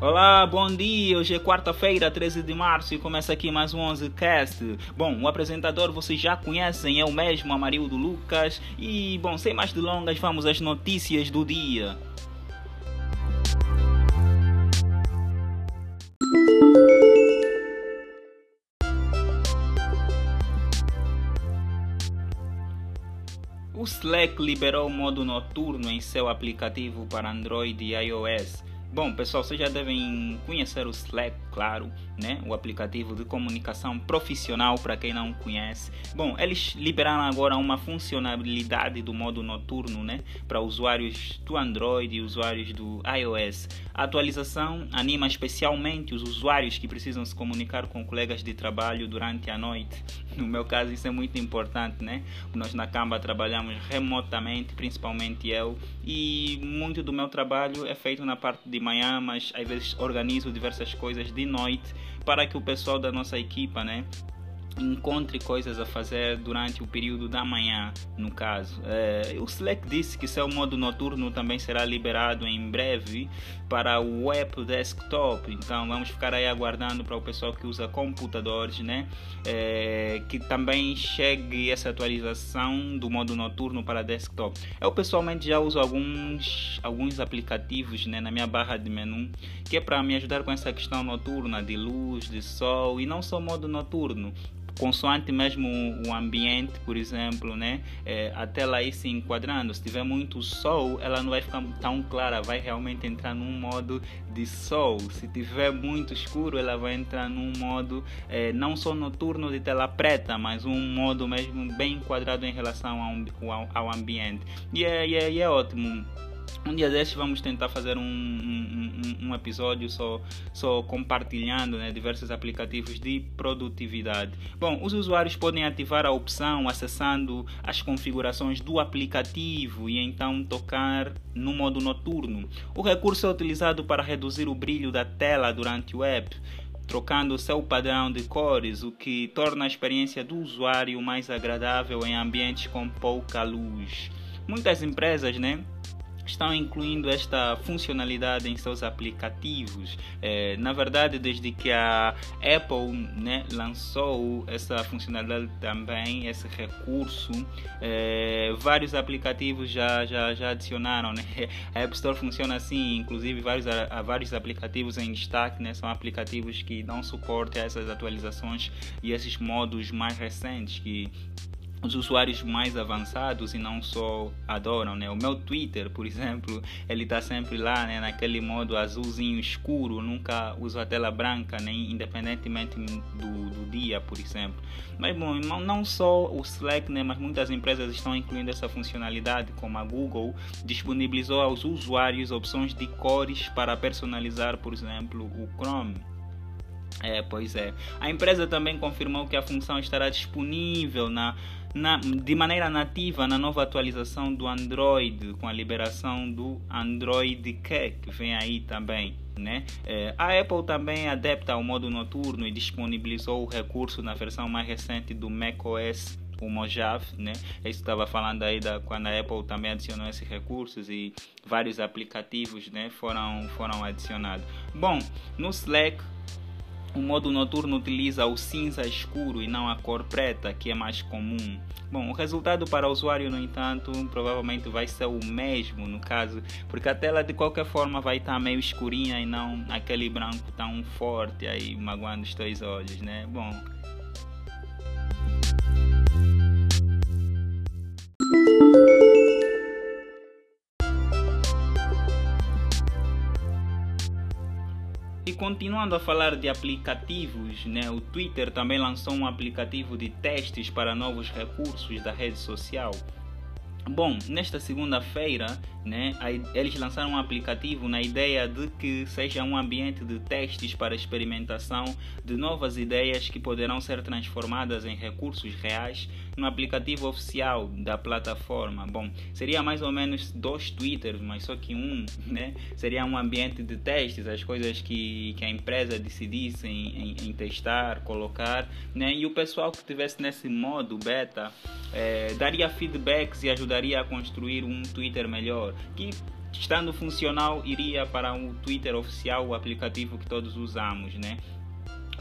Olá, bom dia. Hoje é quarta-feira, 13 de março e começa aqui mais um 11 Cast. Bom, o apresentador vocês já conhecem, é o mesmo, Amarildo Lucas. E, bom, sem mais delongas, vamos às notícias do dia. O Slack liberou o modo noturno em seu aplicativo para Android e iOS. Bom, pessoal, vocês já devem conhecer o Slack, claro, né? O aplicativo de comunicação profissional para quem não conhece. Bom, eles liberaram agora uma funcionalidade do modo noturno, né? Para usuários do Android e usuários do iOS. A atualização anima especialmente os usuários que precisam se comunicar com colegas de trabalho durante a noite. No meu caso, isso é muito importante, né? Nós na Camba trabalhamos remotamente, principalmente eu, e muito do meu trabalho é feito na parte de manhã, mas às vezes organizo diversas coisas de noite para que o pessoal da nossa equipa, né, encontre coisas a fazer durante o período da manhã, no caso. É, o Slack disse que seu modo noturno também será liberado em breve para o web desktop, então vamos ficar aí aguardando para o pessoal que usa computadores, né? É, que também chegue essa atualização do modo noturno para desktop. Eu pessoalmente já uso alguns, alguns aplicativos né, na minha barra de menu que é para me ajudar com essa questão noturna de luz, de sol e não só modo noturno consoante mesmo o ambiente, por exemplo, né? É, a tela aí se enquadrando. Se tiver muito sol, ela não vai ficar tão clara, vai realmente entrar num modo de sol. Se tiver muito escuro, ela vai entrar num modo é, não só noturno de tela preta, mas um modo mesmo bem enquadrado em relação ao, ao, ao ambiente. E é, e é, e é ótimo um dia desses vamos tentar fazer um, um, um, episódio só, só compartilhando né, diversos aplicativos de produtividade. Bom, os usuários podem ativar a opção acessando as configurações do aplicativo e então tocar no modo noturno. O recurso é utilizado para reduzir o brilho da tela durante o app trocando seu padrão de cores, o que torna a experiência do usuário mais agradável em ambientes com pouca luz. Muitas empresas, né, estão incluindo esta funcionalidade em seus aplicativos. É, na verdade, desde que a Apple né, lançou essa funcionalidade também, esse recurso, é, vários aplicativos já, já, já adicionaram. Né? A App Store funciona assim, inclusive vários, há vários aplicativos em destaque, né? são aplicativos que dão suporte a essas atualizações e esses modos mais recentes que os usuários mais avançados e não só adoram, né? O meu Twitter, por exemplo, ele está sempre lá, né? Naquele modo azulzinho escuro, nunca uso a tela branca, nem né? independentemente do, do dia, por exemplo. Mas bom, não só o Slack, né? Mas muitas empresas estão incluindo essa funcionalidade, como a Google disponibilizou aos usuários opções de cores para personalizar, por exemplo, o Chrome. É, pois é. A empresa também confirmou que a função estará disponível na na, de maneira nativa na nova atualização do Android, com a liberação do Android Q, que vem aí também. Né? É, a Apple também adapta ao modo noturno e disponibilizou o recurso na versão mais recente do macOS o Mojave, né? Estava falando aí da quando a Apple também adicionou esses recursos e vários aplicativos, né, foram foram adicionados. Bom, no Slack o modo noturno utiliza o cinza escuro e não a cor preta, que é mais comum. Bom, o resultado para o usuário, no entanto, provavelmente vai ser o mesmo no caso, porque a tela de qualquer forma vai estar meio escurinha e não aquele branco tão forte aí magoando os teus olhos, né? Bom, continuando a falar de aplicativos, né, o Twitter também lançou um aplicativo de testes para novos recursos da rede social. Bom, nesta segunda-feira né? Eles lançaram um aplicativo na ideia de que seja um ambiente de testes para experimentação de novas ideias que poderão ser transformadas em recursos reais no aplicativo oficial da plataforma. Bom, seria mais ou menos dois Twitters, mas só que um, né? Seria um ambiente de testes, as coisas que, que a empresa decidisse em, em, em testar, colocar, né? E o pessoal que estivesse nesse modo beta é, daria feedbacks e ajudaria a construir um Twitter melhor, que estando funcional iria para o Twitter oficial, o aplicativo que todos usamos, né?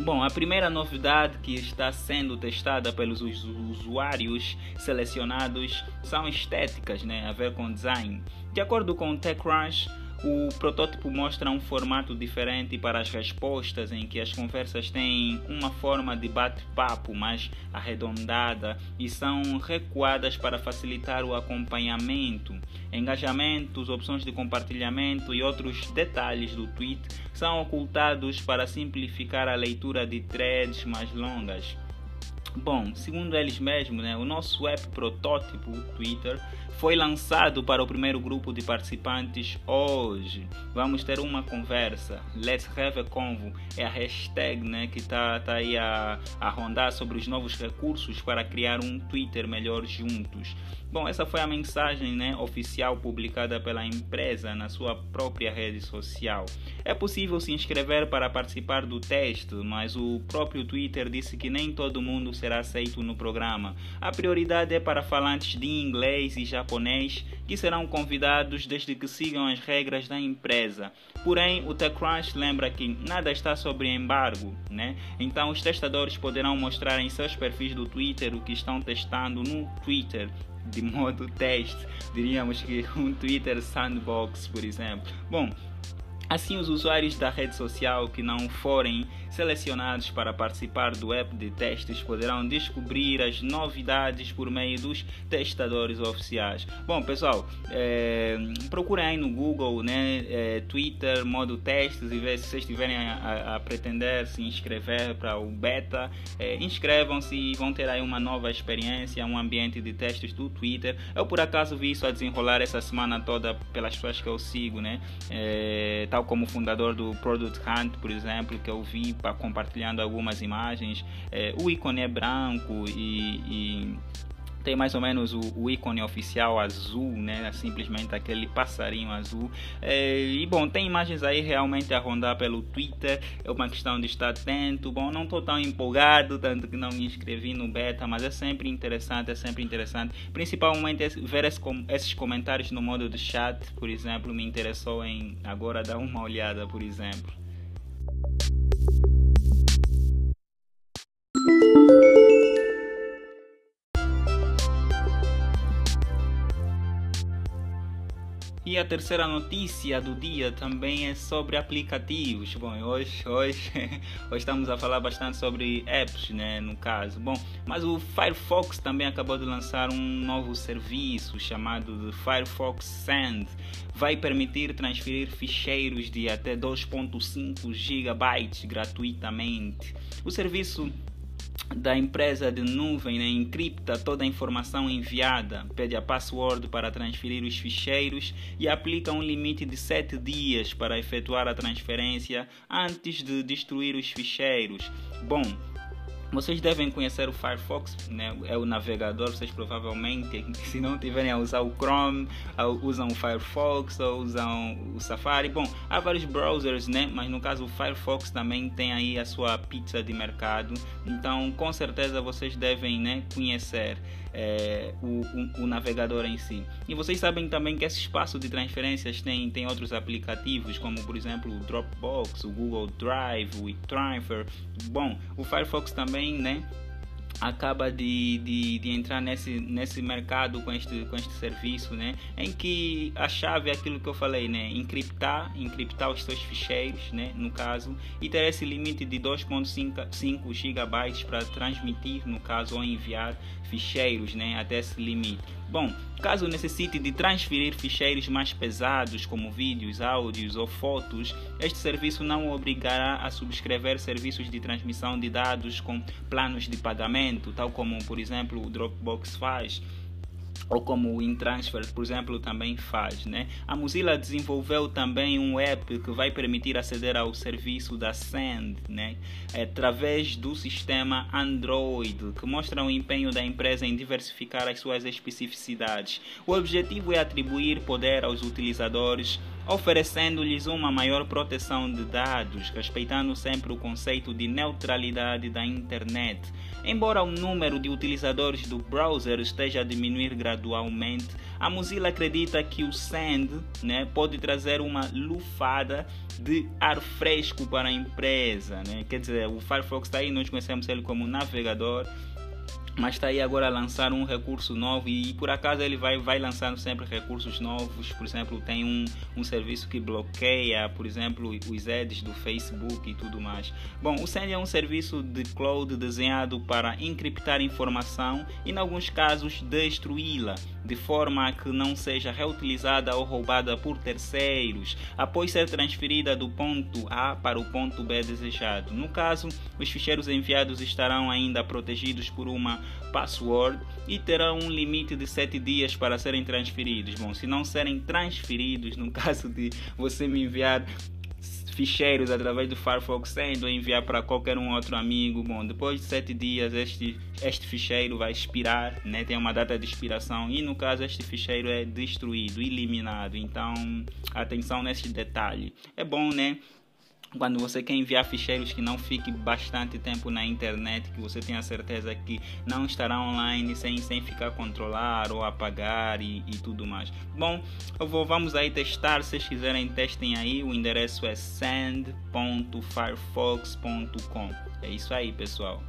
Bom, a primeira novidade que está sendo testada pelos usuários selecionados são estéticas, né, a ver com design. De acordo com o TechCrunch, o protótipo mostra um formato diferente para as respostas, em que as conversas têm uma forma de bate-papo mais arredondada e são recuadas para facilitar o acompanhamento. Engajamentos, opções de compartilhamento e outros detalhes do tweet são ocultados para simplificar a leitura de threads mais longas. Bom, segundo eles mesmos, né, o nosso app protótipo Twitter foi lançado para o primeiro grupo de participantes hoje. Vamos ter uma conversa. Let's have a convo é a hashtag né, que está tá aí a, a rondar sobre os novos recursos para criar um Twitter melhor juntos. Bom, essa foi a mensagem né, oficial publicada pela empresa na sua própria rede social. É possível se inscrever para participar do teste, mas o próprio Twitter disse que nem todo mundo será aceito no programa. A prioridade é para falantes de inglês e japonês que serão convidados desde que sigam as regras da empresa. Porém, o TechCrunch lembra que nada está sobre embargo, né? Então os testadores poderão mostrar em seus perfis do Twitter o que estão testando no Twitter de modo teste, diríamos que um Twitter Sandbox, por exemplo. Bom, Assim, os usuários da rede social que não forem selecionados para participar do app de testes poderão descobrir as novidades por meio dos testadores oficiais. Bom, pessoal, é, procurem aí no Google, né, é, Twitter, modo testes e ver se vocês estiverem a, a, pretender se inscrever para o beta. É, Inscrevam-se e vão ter aí uma nova experiência, um ambiente de testes do Twitter. Eu por acaso vi isso a desenrolar essa semana toda pelas pessoas que eu sigo, né? É, tal como fundador do Product Hunt, por exemplo, que eu vi compartilhando algumas imagens. É, o ícone é branco e, e tem mais ou menos o, o, ícone oficial azul, né? Simplesmente aquele passarinho azul. É, e bom, tem imagens aí realmente a rondar pelo Twitter. É uma questão de estar atento. Bom, não estou tão empolgado, tanto que não me inscrevi no beta, mas é sempre interessante, é sempre interessante. Principalmente ver esses comentários no modo de chat, por exemplo, me interessou em agora dar uma olhada, por exemplo. E a terceira notícia do dia também é sobre aplicativos. Bom, hoje, hoje, hoje estamos a falar bastante sobre apps, né, no caso. Bom, mas o Firefox também acabou de lançar um novo serviço chamado Firefox Send. Vai permitir transferir ficheiros de até 2.5 GB gratuitamente. O serviço da empresa de nuvem né, encripta toda a informação enviada, pede a password para transferir os ficheiros e aplica um limite de 7 dias para efetuar a transferência antes de destruir os ficheiros. Bom, vocês devem conhecer o Firefox, né? é o navegador. Vocês provavelmente, se não tiverem a usar o Chrome, usam o Firefox ou usam o Safari. Bom, há vários browsers, né? mas no caso o Firefox também tem aí a sua pizza de mercado. Então, com certeza vocês devem né, conhecer é, o, o, o, navegador em si. E vocês sabem também que esse espaço de transferências tem, tem outros aplicativos, como por exemplo o Dropbox, o Google Drive, o WeTransfer. Bom, o Firefox também, né? Acaba de, de, de, entrar nesse, nesse mercado com este, com este serviço, né? Em que a chave é aquilo que eu falei, né? Encriptar, encriptar os seus ficheiros, né? No caso, e ter esse limite de 2.5 GB para transmitir, no caso, ou enviar ficheiros, né? Até esse limite. Bom, caso necessite de transferir ficheiros mais pesados, como vídeos, áudios ou fotos, este serviço não obrigará a subscrever serviços de transmissão de dados com planos de pagamento, tal como, por exemplo, o Dropbox faz. Ou como o InTransfer, por exemplo, também faz. Né? A Mozilla desenvolveu também um app que vai permitir aceder ao serviço da Send né? através do sistema Android, que mostra o empenho da empresa em diversificar as suas especificidades. O objetivo é atribuir poder aos utilizadores oferecendo-lhes uma maior proteção de dados, respeitando sempre o conceito de neutralidade da internet. Embora o número de utilizadores do browser esteja a diminuir gradualmente, a Mozilla acredita que o Send né, pode trazer uma lufada de ar fresco para a empresa. Né? Quer dizer, o Firefox está aí, nós conhecemos ele como navegador mas está aí agora a lançar um recurso novo e, por acaso ele vai, vai lançando sempre recursos novos. Por exemplo, tem um, um serviço que bloqueia, por exemplo, os ads do Facebook e tudo mais. Bom, o Send é um serviço de cloud desenhado para encriptar informação e, em alguns casos, destruí-la de forma que não seja reutilizada ou roubada por terceiros após ser transferida do ponto A para o ponto B desejado. No caso, os ficheiros enviados estarão ainda protegidos por uma password e terão um limite de 7 dias para serem transferidos. Bom, se não serem transferidos, no caso de você me enviar ficheiros através do Firefox Send ou enviar para qualquer um outro amigo. Bom, depois de sete dias este, este ficheiro vai expirar, né? tem uma data de expiração e no caso este ficheiro é destruído, eliminado. Então atenção nesse detalhe. É bom, né? Quando você quer enviar ficheiros que não fique bastante tempo na internet, que você tenha certeza que não estará online sem, sem ficar controlar ou apagar e, e tudo mais. Bom, eu vou, vamos aí testar, se vocês quiserem testem aí, o endereço é send.firefox.com. É isso aí, pessoal.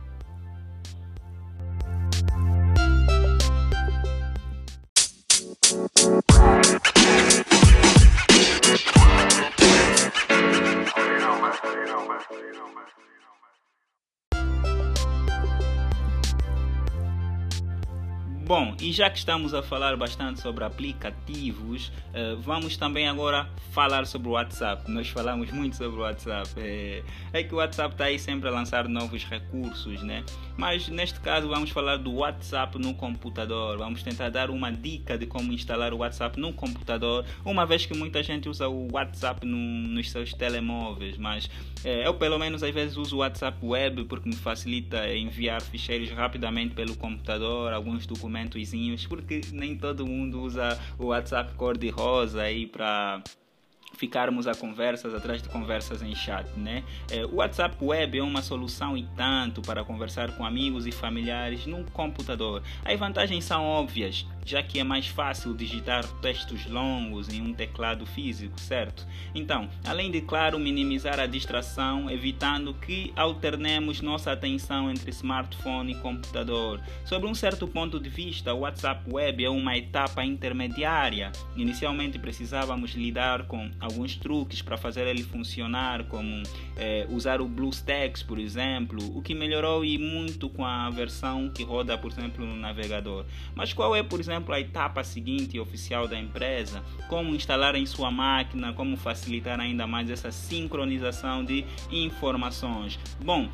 Bom, e já que estamos a falar bastante sobre aplicativos, uh, vamos também agora falar sobre o WhatsApp. Nós falamos muito sobre o WhatsApp. É, é que o WhatsApp está aí sempre a lançar novos recursos, né? Mas neste caso vamos falar do WhatsApp no computador. Vamos tentar dar uma dica de como instalar o WhatsApp no computador, uma vez que muita gente usa o WhatsApp no, nos seus telemóveis. Mas é, eu pelo menos às vezes uso o WhatsApp web porque me facilita enviar ficheiros rapidamente pelo computador, alguns documentozinhos, porque nem todo mundo usa o WhatsApp cor-de-rosa aí para ficarmos a conversas atrás de conversas em chat, né? É, o WhatsApp Web é uma solução e tanto para conversar com amigos e familiares no computador. As vantagens são óbvias já que é mais fácil digitar textos longos em um teclado físico, certo? Então, além de, claro, minimizar a distração, evitando que alternemos nossa atenção entre smartphone e computador. Sobre um certo ponto de vista, o WhatsApp Web é uma etapa intermediária. Inicialmente precisávamos lidar com alguns truques para fazer ele funcionar, como é, usar o BlueStacks, por exemplo, o que melhorou e muito com a versão que roda, por exemplo, no navegador. Mas qual é, por exemplo, exemplo, a etapa seguinte oficial da empresa, como instalar em sua máquina, como facilitar ainda mais essa sincronização de informações. Bom,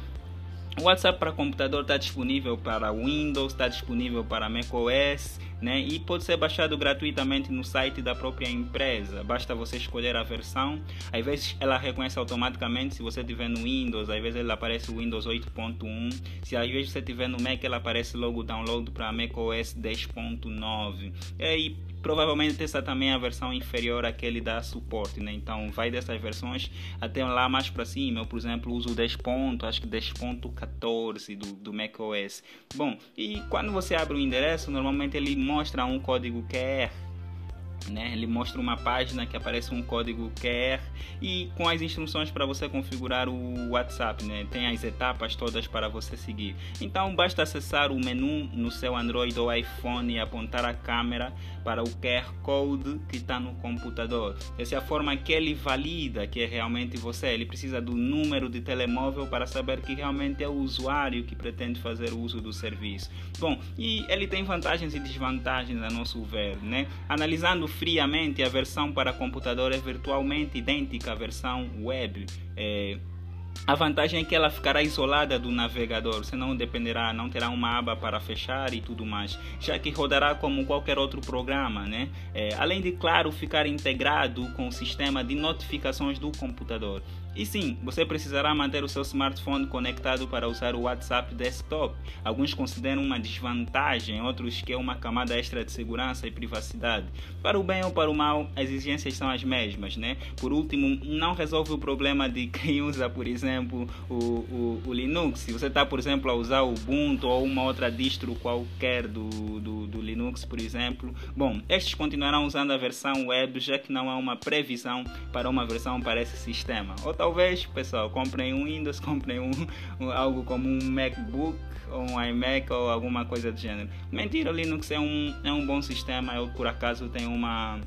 o WhatsApp para computador está disponível para Windows, está disponível para macOS, né? E pode ser baixado gratuitamente no site da própria empresa. Basta você escolher a versão. Às vezes ela reconhece automaticamente se você tiver no Windows, às vezes ele aparece o Windows 8.1. Se às vezes você tiver no Mac, ela aparece logo download para macOS 10.9. E aí provavelmente essa também é a versão inferior àquele da suporte, né? Então vai dessas versões até lá mais para cima. Eu, por exemplo, uso 10 ponto, acho que 10.14 do, do macOS. Bom, e quando você abre o endereço, normalmente ele mostra um código QR né? Ele mostra uma página que aparece um código QR e com as instruções para você configurar o WhatsApp, né? Tem as etapas todas para você seguir. Então basta acessar o menu no seu Android ou iPhone e apontar a câmera para o QR Code que está no computador. Essa é a forma que ele valida que é realmente você. Ele precisa do número de telemóvel para saber que realmente é o usuário que pretende fazer uso do serviço. Bom, e ele tem vantagens e desvantagens a nosso ver, né? Analisando friamente, a versão para computador é virtualmente idêntica à versão web. É, a vantagem é que ela ficará isolada do navegador, você não dependerá, não terá uma aba para fechar e tudo mais, já que rodará como qualquer outro programa, né? É, além de, claro, ficar integrado com o sistema de notificações do computador. E sim, você precisará manter o seu smartphone conectado para usar o WhatsApp desktop. Alguns consideram uma desvantagem, outros que é uma camada extra de segurança e privacidade. Para o bem ou para o mal, as exigências são as mesmas, né? Por último, não resolve o problema de quem usa, por exemplo, o, o, o Linux. Se você está, por exemplo, a usar o Ubuntu ou uma outra distro qualquer do, do, do Linux, por exemplo, bom, estes continuarão usando a versão web, já que não há uma previsão para uma versão para esse sistema. Ou talvez, pessoal, comprem um Windows, comprem um, um, algo como um MacBook ou um iMac ou alguma coisa do gênero. Mentira, o Linux é um, é um bom sistema, eu por acaso tenho uma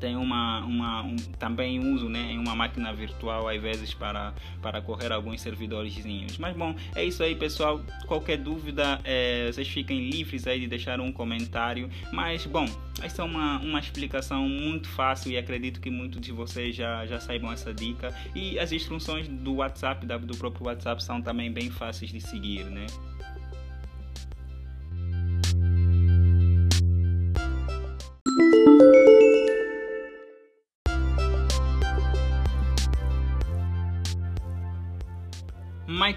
tem uma, uma um, também uso né, em uma máquina virtual às vezes para, para correr alguns servidorzinhos. Mas bom, é isso aí pessoal. Qualquer dúvida, é, vocês fiquem livres aí de deixar um comentário. Mas bom, essa é uma, uma explicação muito fácil e acredito que muitos de vocês já, já saibam essa dica. E as instruções do WhatsApp, do próprio WhatsApp, são também bem fáceis de seguir, né?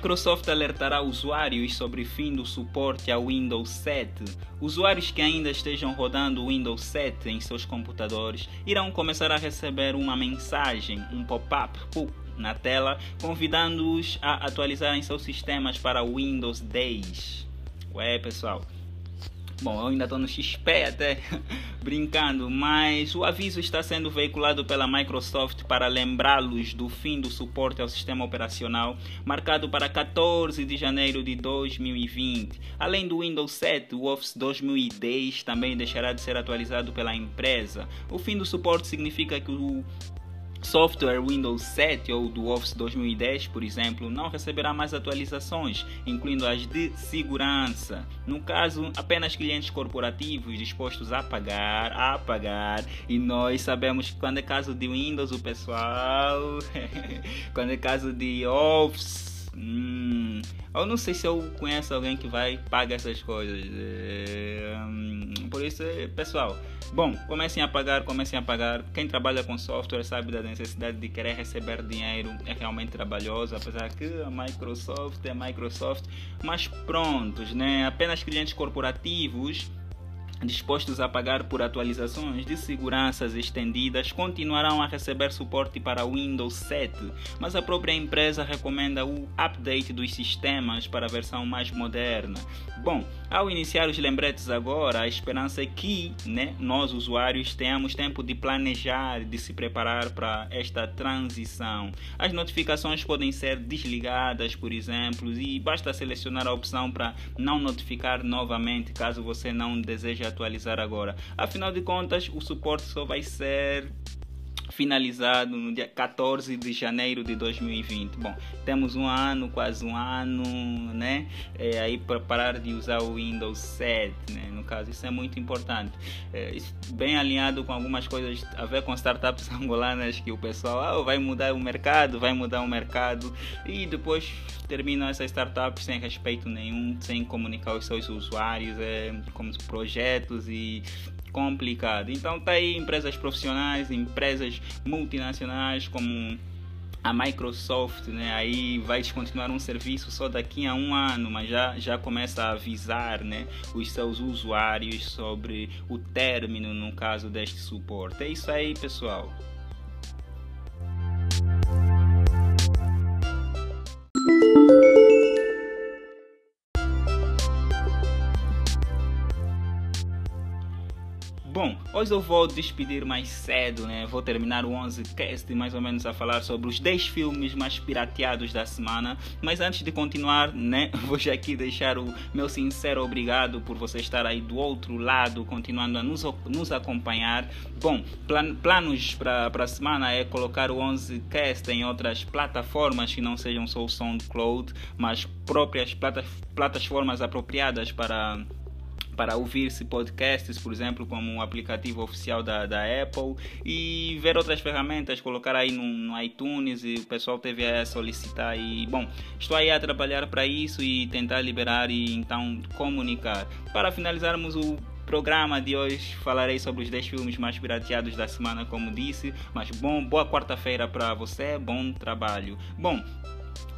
Microsoft alertará usuários sobre fim do suporte ao Windows 7. Usuários que ainda estejam rodando o Windows 7 em seus computadores irão começar a receber uma mensagem, um pop-up na tela, convidando-os a atualizarem seus sistemas para o Windows 10. Ué, pessoal, Bom, eu ainda estou no XP até brincando, mas o aviso está sendo veiculado pela Microsoft para lembrá-los do fim do suporte ao sistema operacional, marcado para 14 de janeiro de 2020. Além do Windows 7, o Office 2010 também deixará de ser atualizado pela empresa. O fim do suporte significa que o software Windows 7 ou do Office 2010, por exemplo, não receberá mais atualizações, incluindo as de segurança. No caso, apenas clientes corporativos dispostos a pagar, a pagar, e nós sabemos que quando é caso de Windows, o pessoal, quando é caso de Office, hum, eu não sei se eu conheço alguém que vai pagar essas coisas. É, hum, por isso, pessoal, Bom, comecem a pagar, comecem a pagar. Quem trabalha com software sabe da necessidade de querer receber dinheiro, é realmente trabalhoso, apesar que a Microsoft é Microsoft, mas prontos, né? Apenas clientes corporativos dispostos a pagar por atualizações de seguranças estendidas continuarão a receber suporte para Windows 7, mas a própria empresa recomenda o update dos sistemas para a versão mais moderna. Bom, ao iniciar os lembretes agora, a esperança é que né, nós usuários tenhamos tempo de planejar, de se preparar para esta transição. As notificações podem ser desligadas, por exemplo, e basta selecionar a opção para não notificar novamente caso você não deseje atualizar agora. Afinal de contas, o suporte só vai ser finalizado no dia 14 de janeiro de 2020. Bom, temos um ano, quase um ano, né? É, aí para parar de usar o Windows 7, né? Caso, isso é muito importante. É, bem alinhado com algumas coisas a ver com startups angolanas que o pessoal ah, vai mudar o mercado, vai mudar o mercado e depois terminam essas startups sem respeito nenhum, sem comunicar os seus usuários, é, como projetos e complicado. Então tá aí empresas profissionais, empresas multinacionais como a Microsoft, né, aí vai descontinuar um serviço só daqui a um ano, mas já, já começa a avisar, né, os seus usuários sobre o término, no caso deste suporte. É isso aí, pessoal. Bom, hoje eu vou despedir mais cedo, né? Vou terminar o 11 cast mais ou menos a falar sobre os 10 filmes mais pirateados da semana. Mas antes de continuar, né? Vou já aqui deixar o meu sincero obrigado por você estar aí do outro lado, continuando a nos, nos acompanhar. Bom, plan, planos para a semana é colocar o 11 cast em outras plataformas que não sejam só o SoundCloud, mas próprias plata, plataformas apropriadas para para ouvir-se podcasts, por exemplo, como o aplicativo oficial da, da Apple e ver outras ferramentas, colocar aí no, no iTunes e o pessoal teve a solicitar e bom, estou aí a trabalhar para isso e tentar liberar e então comunicar. Para finalizarmos o programa de hoje falarei sobre os 10 filmes mais pirateados da semana, como disse. Mas bom, boa quarta-feira para você, bom trabalho. Bom,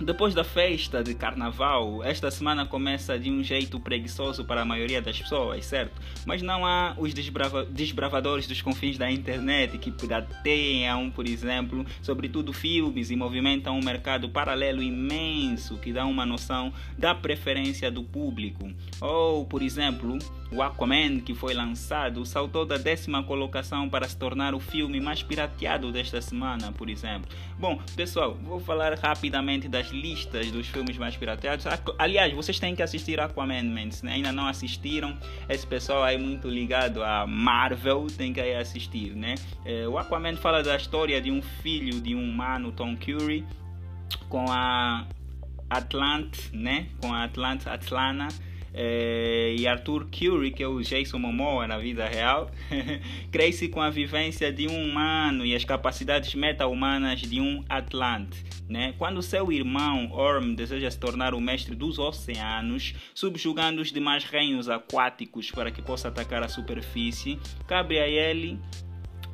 depois da festa de carnaval, esta semana começa de um jeito preguiçoso para a maioria das pessoas, certo? Mas não há os desbrava desbravadores dos confins da internet que pirateiam, por exemplo, sobretudo filmes e movimentam um mercado paralelo imenso que dá uma noção da preferência do público. Ou, por exemplo, o Aquaman, que foi lançado, saltou da décima colocação para se tornar o filme mais pirateado desta semana, por exemplo. Bom, pessoal, vou falar rapidamente das listas dos filmes mais pirateados. Aliás, vocês têm que assistir Aquaman, man. Se ainda não assistiram, esse pessoal aí muito ligado a Marvel tem que assistir, né? É, o Aquaman fala da história de um filho de um humano, Tom Curry, com a Atlant, né? Com a Atlant Atlana é, e Arthur Curry, que é o Jason Momoa na vida real, cresce com a vivência de um humano e as capacidades meta-humanas de um Atlante. Né? Quando seu irmão Orm deseja se tornar o mestre dos oceanos, subjugando os demais reinos aquáticos para que possa atacar a superfície, cabe a ele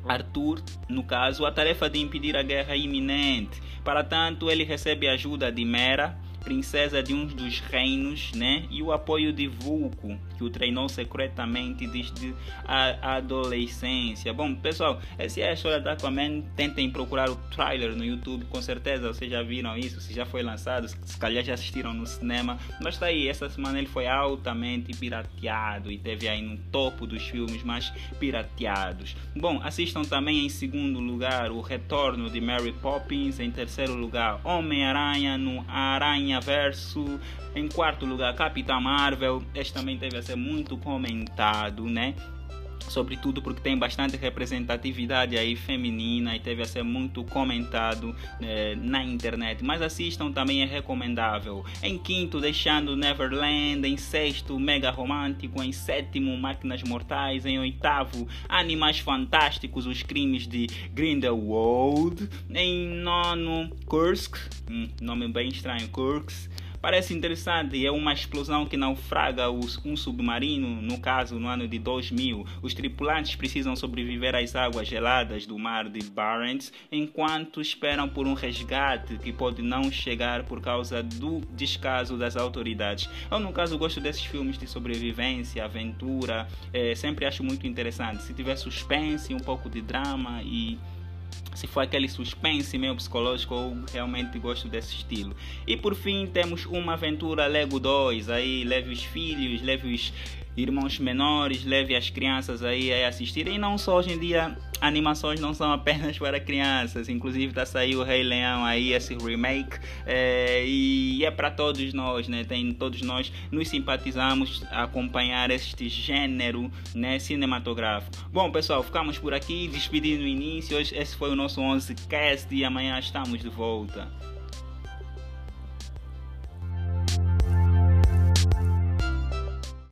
Arthur, no caso, a tarefa de impedir a guerra iminente. Para tanto, ele recebe a ajuda de Mera, princesa de um dos reinos, né? E o apoio de Vulco, que o treinou secretamente desde a adolescência. Bom, pessoal, essa é a história da Aquaman. Tentem procurar o trailer no YouTube, com certeza vocês já viram isso, se já foi lançado, se calhar já assistiram no cinema. Mas tá aí, essa semana ele foi altamente pirateado e teve aí no topo dos filmes mais pirateados. Bom, assistam também em segundo lugar o Retorno de Mary Poppins, em terceiro lugar Homem-Aranha no Aranha Verso. Em quarto lugar, Capitã Marvel. Este também teve a ser muito comentado, né? Sobretudo porque tem bastante representatividade aí feminina e teve a ser muito comentado né, na internet. Mas assistam também é recomendável. Em quinto, deixando Neverland. Em sexto, Mega Romântico. Em sétimo, Máquinas Mortais. Em oitavo, Animais Fantásticos, Os Crimes de Grindelwald. Em nono, Kursk. Hum, nome bem estranho, Kursk. Parece interessante, é uma explosão que naufraga um submarino, no caso no ano de 2000. Os tripulantes precisam sobreviver às águas geladas do mar de Barents enquanto esperam por um resgate que pode não chegar por causa do descaso das autoridades. Eu, no caso, gosto desses filmes de sobrevivência, aventura, é, sempre acho muito interessante. Se tiver suspense, um pouco de drama e se for aquele suspense meio psicológico, eu realmente gosto desse estilo. E por fim temos uma aventura Lego 2, aí leve os filhos, leve os irmãos menores, leve as crianças aí a assistirem. E não só hoje em dia animações não são apenas para crianças, inclusive está saindo o Rei Leão aí, esse remake, é, e é para todos nós, né? Tem, todos nós nos simpatizamos a acompanhar este gênero né, cinematográfico. Bom, pessoal, ficamos por aqui, despedindo no início. Hoje, esse foi o nosso 11 cast e amanhã estamos de volta.